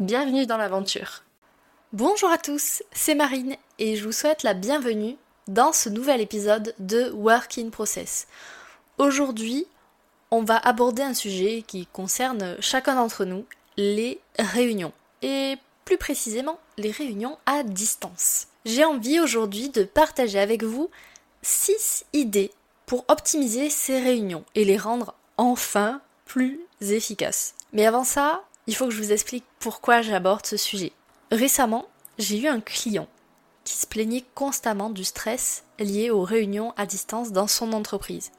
Bienvenue dans l'aventure. Bonjour à tous, c'est Marine et je vous souhaite la bienvenue dans ce nouvel épisode de Work in Process. Aujourd'hui, on va aborder un sujet qui concerne chacun d'entre nous, les réunions. Et plus précisément, les réunions à distance. J'ai envie aujourd'hui de partager avec vous 6 idées pour optimiser ces réunions et les rendre enfin plus efficaces. Mais avant ça, il faut que je vous explique pourquoi j'aborde ce sujet. Récemment, j'ai eu un client qui se plaignait constamment du stress lié aux réunions à distance dans son entreprise.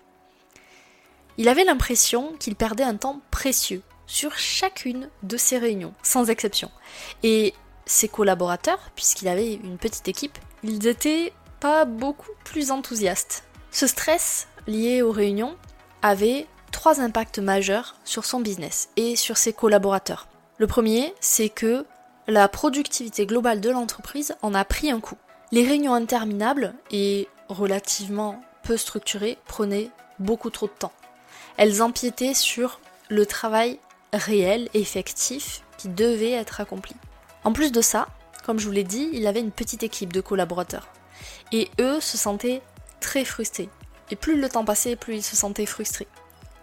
Il avait l'impression qu'il perdait un temps précieux sur chacune de ses réunions, sans exception. Et ses collaborateurs, puisqu'il avait une petite équipe, ils étaient pas beaucoup plus enthousiastes. Ce stress lié aux réunions avait trois impacts majeurs sur son business et sur ses collaborateurs. Le premier, c'est que la productivité globale de l'entreprise en a pris un coup. Les réunions interminables et relativement peu structurées prenaient beaucoup trop de temps. Elles empiétaient sur le travail réel, effectif, qui devait être accompli. En plus de ça, comme je vous l'ai dit, il avait une petite équipe de collaborateurs. Et eux se sentaient très frustrés. Et plus le temps passait, plus ils se sentaient frustrés.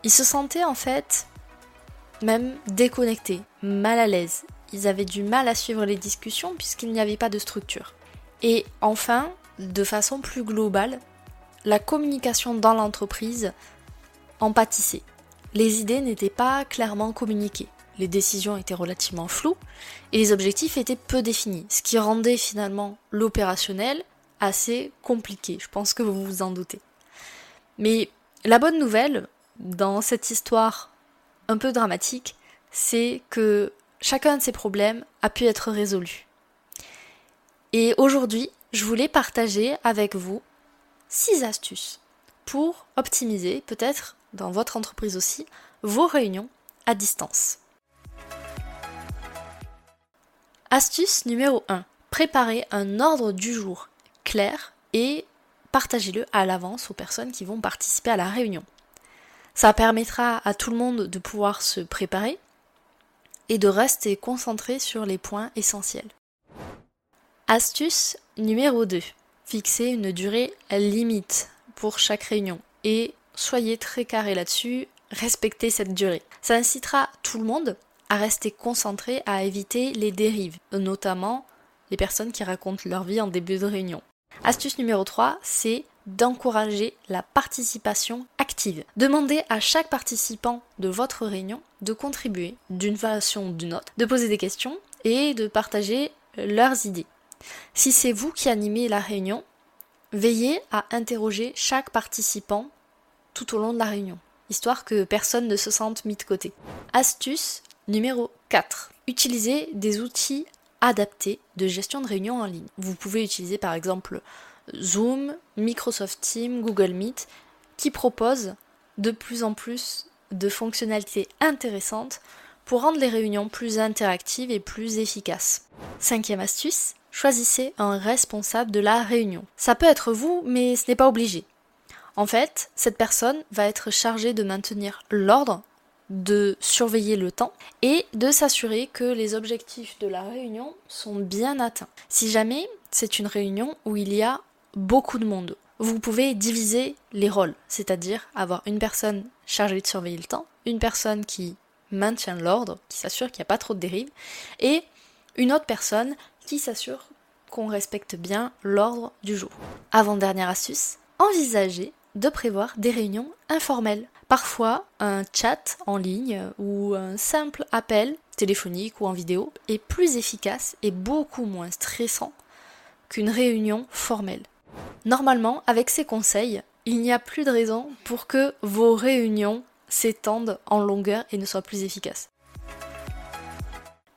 Ils se sentaient en fait même déconnectés, mal à l'aise. Ils avaient du mal à suivre les discussions puisqu'il n'y avait pas de structure. Et enfin, de façon plus globale, la communication dans l'entreprise en pâtissait. Les idées n'étaient pas clairement communiquées. Les décisions étaient relativement floues et les objectifs étaient peu définis, ce qui rendait finalement l'opérationnel assez compliqué. Je pense que vous vous en doutez. Mais la bonne nouvelle, dans cette histoire un peu dramatique, c'est que chacun de ces problèmes a pu être résolu. Et aujourd'hui, je voulais partager avec vous six astuces pour optimiser, peut-être dans votre entreprise aussi, vos réunions à distance. Astuce numéro 1. Préparez un ordre du jour clair et partagez-le à l'avance aux personnes qui vont participer à la réunion. Ça permettra à tout le monde de pouvoir se préparer et de rester concentré sur les points essentiels. Astuce numéro 2. Fixez une durée limite pour chaque réunion et soyez très carré là-dessus, respectez cette durée. Ça incitera tout le monde à rester concentré, à éviter les dérives, notamment les personnes qui racontent leur vie en début de réunion. Astuce numéro 3, c'est d'encourager la participation Demandez à chaque participant de votre réunion de contribuer d'une façon ou d'une autre, de poser des questions et de partager leurs idées. Si c'est vous qui animez la réunion, veillez à interroger chaque participant tout au long de la réunion, histoire que personne ne se sente mis de côté. Astuce numéro 4. Utilisez des outils adaptés de gestion de réunion en ligne. Vous pouvez utiliser par exemple Zoom, Microsoft Teams, Google Meet, qui proposent de plus en plus de fonctionnalités intéressantes pour rendre les réunions plus interactives et plus efficaces. Cinquième astuce, choisissez un responsable de la réunion. Ça peut être vous, mais ce n'est pas obligé. En fait, cette personne va être chargée de maintenir l'ordre, de surveiller le temps et de s'assurer que les objectifs de la réunion sont bien atteints. Si jamais c'est une réunion où il y a beaucoup de monde. Vous pouvez diviser les rôles, c'est-à-dire avoir une personne chargée de surveiller le temps, une personne qui maintient l'ordre, qui s'assure qu'il n'y a pas trop de dérives, et une autre personne qui s'assure qu'on respecte bien l'ordre du jour. Avant-dernière astuce, envisagez de prévoir des réunions informelles. Parfois, un chat en ligne ou un simple appel téléphonique ou en vidéo est plus efficace et beaucoup moins stressant qu'une réunion formelle. Normalement, avec ces conseils, il n'y a plus de raison pour que vos réunions s'étendent en longueur et ne soient plus efficaces.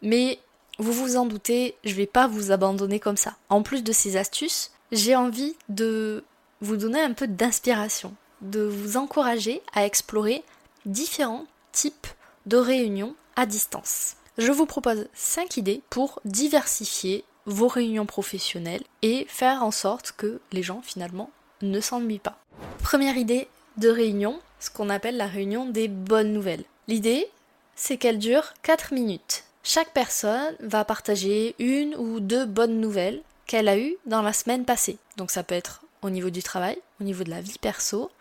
Mais vous vous en doutez, je vais pas vous abandonner comme ça. En plus de ces astuces, j'ai envie de vous donner un peu d'inspiration, de vous encourager à explorer différents types de réunions à distance. Je vous propose 5 idées pour diversifier vos réunions professionnelles et faire en sorte que les gens finalement ne s'ennuient pas. Première idée de réunion, ce qu'on appelle la réunion des bonnes nouvelles. L'idée, c'est qu'elle dure 4 minutes. Chaque personne va partager une ou deux bonnes nouvelles qu'elle a eues dans la semaine passée. Donc ça peut être au niveau du travail, au niveau de la vie perso,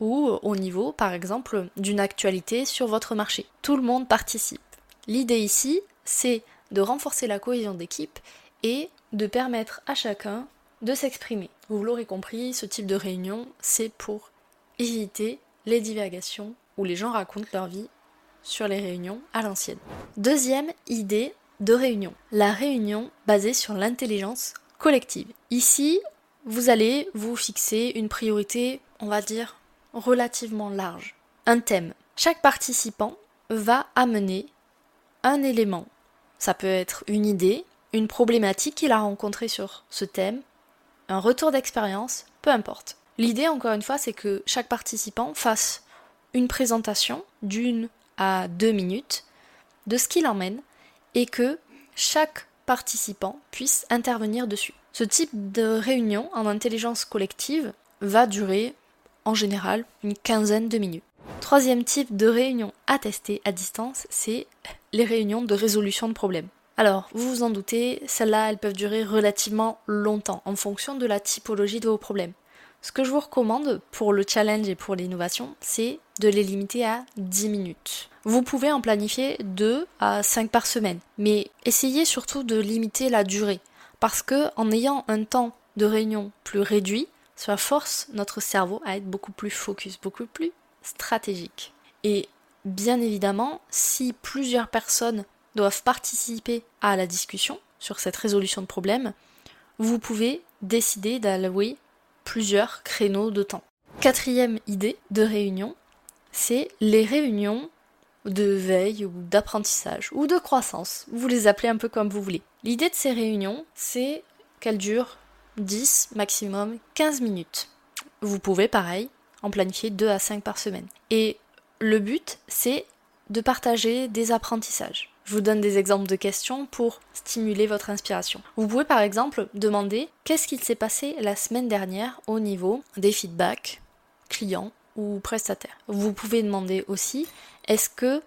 ou au niveau, par exemple, d'une actualité sur votre marché. Tout le monde participe. L'idée ici, c'est de renforcer la cohésion d'équipe et de permettre à chacun de s'exprimer. Vous l'aurez compris, ce type de réunion, c'est pour éviter les divagations où les gens racontent leur vie sur les réunions à l'ancienne. Deuxième idée de réunion, la réunion basée sur l'intelligence collective. Ici, vous allez vous fixer une priorité, on va dire, relativement large. Un thème. Chaque participant va amener un élément. Ça peut être une idée, une problématique qu'il a rencontrée sur ce thème, un retour d'expérience, peu importe. L'idée, encore une fois, c'est que chaque participant fasse une présentation d'une à deux minutes de ce qu'il emmène et que chaque participant puisse intervenir dessus. Ce type de réunion en intelligence collective va durer en général une quinzaine de minutes. Troisième type de réunion à tester à distance, c'est les réunions de résolution de problèmes. Alors, vous vous en doutez, celles-là, elles peuvent durer relativement longtemps en fonction de la typologie de vos problèmes. Ce que je vous recommande pour le challenge et pour l'innovation, c'est de les limiter à 10 minutes. Vous pouvez en planifier 2 à 5 par semaine, mais essayez surtout de limiter la durée, parce que en ayant un temps de réunion plus réduit, cela force notre cerveau à être beaucoup plus focus, beaucoup plus stratégique. Et bien évidemment, si plusieurs personnes doivent participer à la discussion sur cette résolution de problème, vous pouvez décider d'allouer plusieurs créneaux de temps. Quatrième idée de réunion, c'est les réunions de veille ou d'apprentissage ou de croissance. Vous les appelez un peu comme vous voulez. L'idée de ces réunions, c'est qu'elles durent 10, maximum 15 minutes. Vous pouvez, pareil, en planifier 2 à 5 par semaine. Et le but, c'est de partager des apprentissages. Je vous donne des exemples de questions pour stimuler votre inspiration. Vous pouvez par exemple demander qu'est-ce qu'il s'est passé la semaine dernière au niveau des feedbacks clients ou prestataires? Vous pouvez demander aussi est-ce que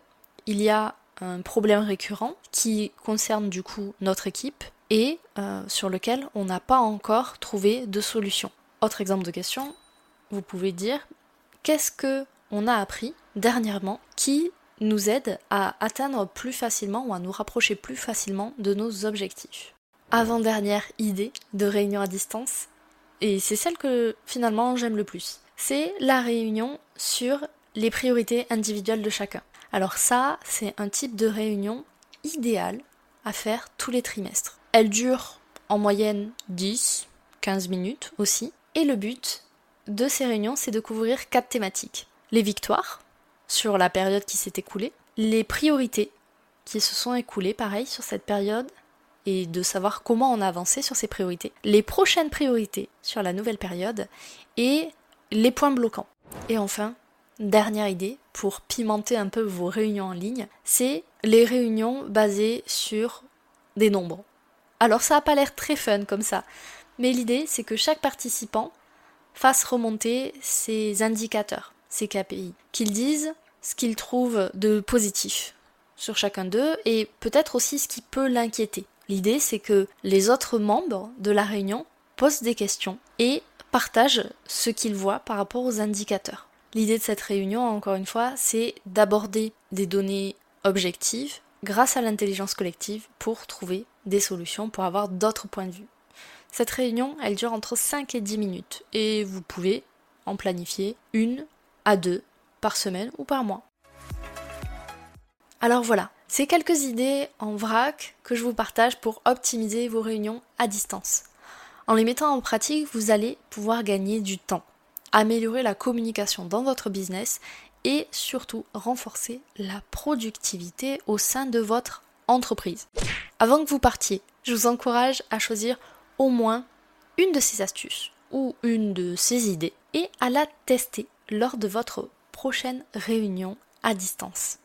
il y a un problème récurrent qui concerne du coup notre équipe et euh, sur lequel on n'a pas encore trouvé de solution? Autre exemple de question, vous pouvez dire qu'est-ce que on a appris dernièrement qui nous aide à atteindre plus facilement ou à nous rapprocher plus facilement de nos objectifs. Avant-dernière idée de réunion à distance, et c'est celle que finalement j'aime le plus, c'est la réunion sur les priorités individuelles de chacun. Alors ça, c'est un type de réunion idéal à faire tous les trimestres. Elle dure en moyenne 10, 15 minutes aussi, et le but de ces réunions, c'est de couvrir quatre thématiques. Les victoires, sur la période qui s'est écoulée, les priorités qui se sont écoulées, pareil, sur cette période, et de savoir comment on a avancé sur ces priorités, les prochaines priorités sur la nouvelle période, et les points bloquants. Et enfin, dernière idée, pour pimenter un peu vos réunions en ligne, c'est les réunions basées sur des nombres. Alors ça n'a pas l'air très fun comme ça, mais l'idée c'est que chaque participant fasse remonter ses indicateurs ces KPI, qu'ils disent ce qu'ils trouvent de positif sur chacun d'eux et peut-être aussi ce qui peut l'inquiéter. L'idée c'est que les autres membres de la réunion posent des questions et partagent ce qu'ils voient par rapport aux indicateurs. L'idée de cette réunion, encore une fois, c'est d'aborder des données objectives grâce à l'intelligence collective pour trouver des solutions, pour avoir d'autres points de vue. Cette réunion, elle dure entre 5 et 10 minutes et vous pouvez en planifier une à deux par semaine ou par mois. Alors voilà, c'est quelques idées en vrac que je vous partage pour optimiser vos réunions à distance. En les mettant en pratique, vous allez pouvoir gagner du temps, améliorer la communication dans votre business et surtout renforcer la productivité au sein de votre entreprise. Avant que vous partiez, je vous encourage à choisir au moins une de ces astuces ou une de ces idées et à la tester lors de votre prochaine réunion à distance.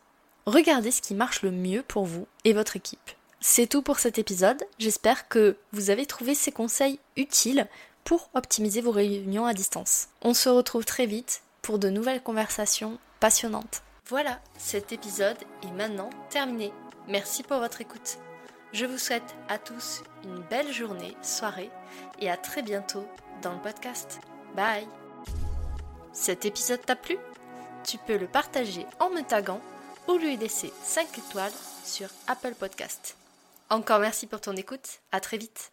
Regardez ce qui marche le mieux pour vous et votre équipe. C'est tout pour cet épisode. J'espère que vous avez trouvé ces conseils utiles pour optimiser vos réunions à distance. On se retrouve très vite pour de nouvelles conversations passionnantes. Voilà, cet épisode est maintenant terminé. Merci pour votre écoute. Je vous souhaite à tous une belle journée, soirée et à très bientôt dans le podcast. Bye Cet épisode t'a plu? Tu peux le partager en me taguant ou lui laisser 5 étoiles sur Apple Podcast. Encore merci pour ton écoute, à très vite